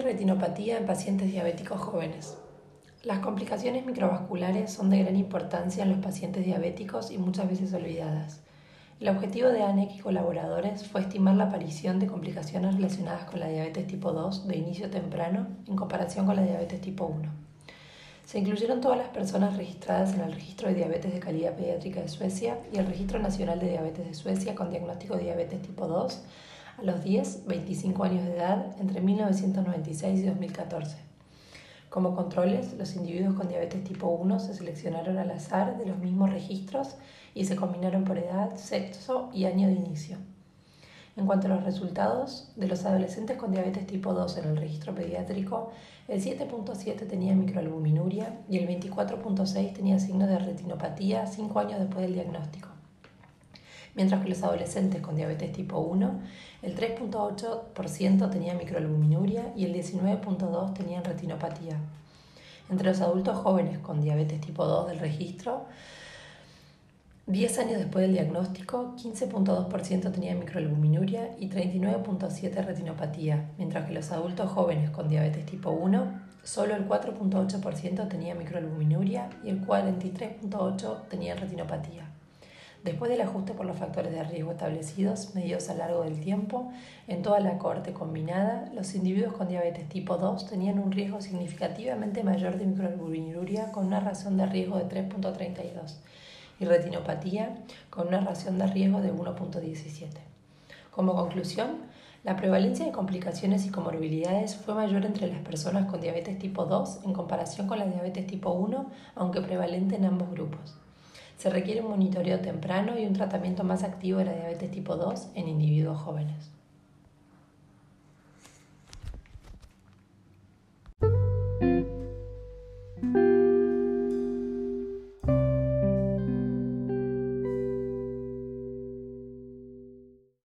retinopatía en pacientes diabéticos jóvenes. Las complicaciones microvasculares son de gran importancia en los pacientes diabéticos y muchas veces olvidadas. El objetivo de ANEC y colaboradores fue estimar la aparición de complicaciones relacionadas con la diabetes tipo 2 de inicio temprano en comparación con la diabetes tipo 1. Se incluyeron todas las personas registradas en el Registro de Diabetes de Calidad Pediátrica de Suecia y el Registro Nacional de Diabetes de Suecia con diagnóstico de diabetes tipo 2 a los 10, 25 años de edad entre 1996 y 2014. Como controles, los individuos con diabetes tipo 1 se seleccionaron al azar de los mismos registros y se combinaron por edad, sexo y año de inicio. En cuanto a los resultados, de los adolescentes con diabetes tipo 2 en el registro pediátrico, el 7.7 tenía microalbuminuria y el 24.6 tenía signos de retinopatía 5 años después del diagnóstico mientras que los adolescentes con diabetes tipo 1, el 3.8% tenía microalbuminuria y el 19.2% tenían retinopatía. Entre los adultos jóvenes con diabetes tipo 2 del registro, 10 años después del diagnóstico, 15.2% tenía microalbuminuria y 39.7% retinopatía, mientras que los adultos jóvenes con diabetes tipo 1, solo el 4.8% tenía microalbuminuria y el 43.8% tenía retinopatía. Después del ajuste por los factores de riesgo establecidos, medidos a largo del tiempo, en toda la cohorte combinada, los individuos con diabetes tipo 2 tenían un riesgo significativamente mayor de microalbuminuria con una razón de riesgo de 3.32 y retinopatía con una razón de riesgo de 1.17. Como conclusión, la prevalencia de complicaciones y comorbilidades fue mayor entre las personas con diabetes tipo 2 en comparación con la diabetes tipo 1, aunque prevalente en ambos grupos. Se requiere un monitoreo temprano y un tratamiento más activo de la diabetes tipo 2 en individuos jóvenes.